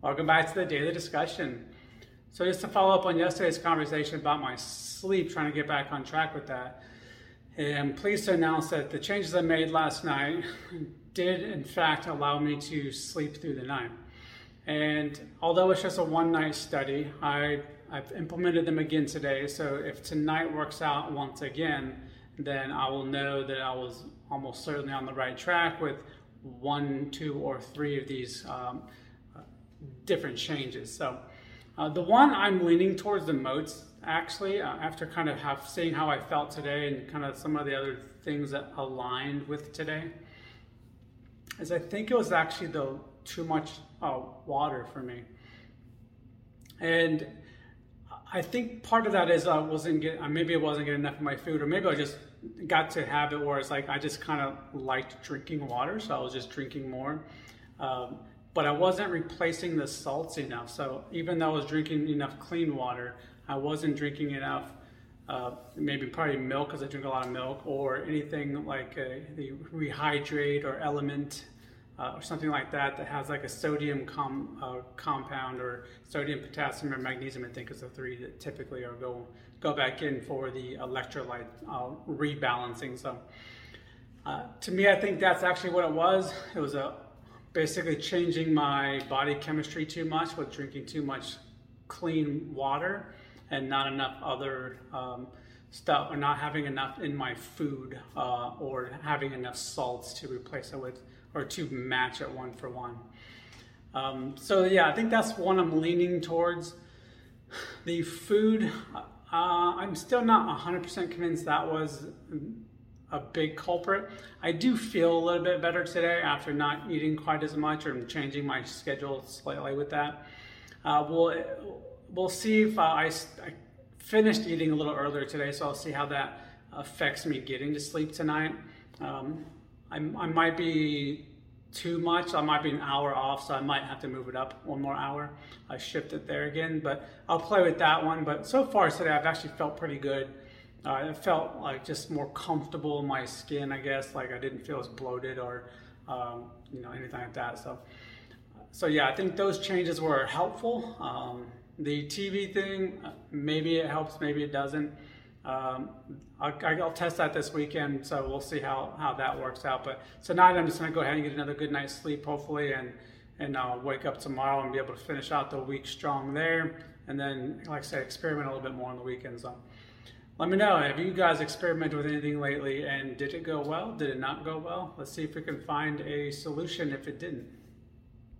Welcome back to the daily discussion. So, just to follow up on yesterday's conversation about my sleep, trying to get back on track with that, I'm pleased to announce that the changes I made last night did, in fact, allow me to sleep through the night. And although it's just a one night study, I, I've implemented them again today. So, if tonight works out once again, then I will know that I was almost certainly on the right track with one, two, or three of these. Um, different changes. So uh, the one I'm leaning towards the most, actually, uh, after kind of have seeing how I felt today and kind of some of the other things that aligned with today, is I think it was actually the too much uh, water for me. And I think part of that is I wasn't get, uh, maybe I wasn't getting enough of my food, or maybe I just got to a habit where it's like I just kind of liked drinking water, so I was just drinking more. Um, but I wasn't replacing the salts enough. So even though I was drinking enough clean water, I wasn't drinking enough, uh, maybe probably milk because I drink a lot of milk, or anything like a, the Rehydrate or Element uh, or something like that that has like a sodium com, uh, compound or sodium, potassium, or magnesium. I think is the three that typically are go go back in for the electrolyte uh, rebalancing. So. Uh, to me, I think that's actually what it was. It was a basically changing my body chemistry too much with drinking too much clean water and not enough other um, stuff or not having enough in my food uh, or having enough salts to replace it with or to match it one for one. Um, so yeah, I think that's one I'm leaning towards. The food, uh, I'm still not 100% convinced that was a big culprit. I do feel a little bit better today after not eating quite as much or changing my schedule slightly with that. Uh, we'll we'll see if uh, I, I, finished eating a little earlier today, so I'll see how that affects me getting to sleep tonight. Um, I, I might be too much. I might be an hour off, so I might have to move it up one more hour. I shift it there again, but I'll play with that one. But so far today, I've actually felt pretty good. Uh, it felt like just more comfortable in my skin, I guess. Like I didn't feel as bloated or um, you know anything like that. So, so yeah, I think those changes were helpful. Um, the TV thing, maybe it helps, maybe it doesn't. Um, I'll, I'll, test that this weekend, so we'll see how, how that works out. But tonight, I'm just going to go ahead and get another good night's sleep, hopefully, and and I'll wake up tomorrow and be able to finish out the week strong there. And then, like I said, experiment a little bit more on the weekends. So. Let me know. Have you guys experimented with anything lately and did it go well? Did it not go well? Let's see if we can find a solution if it didn't.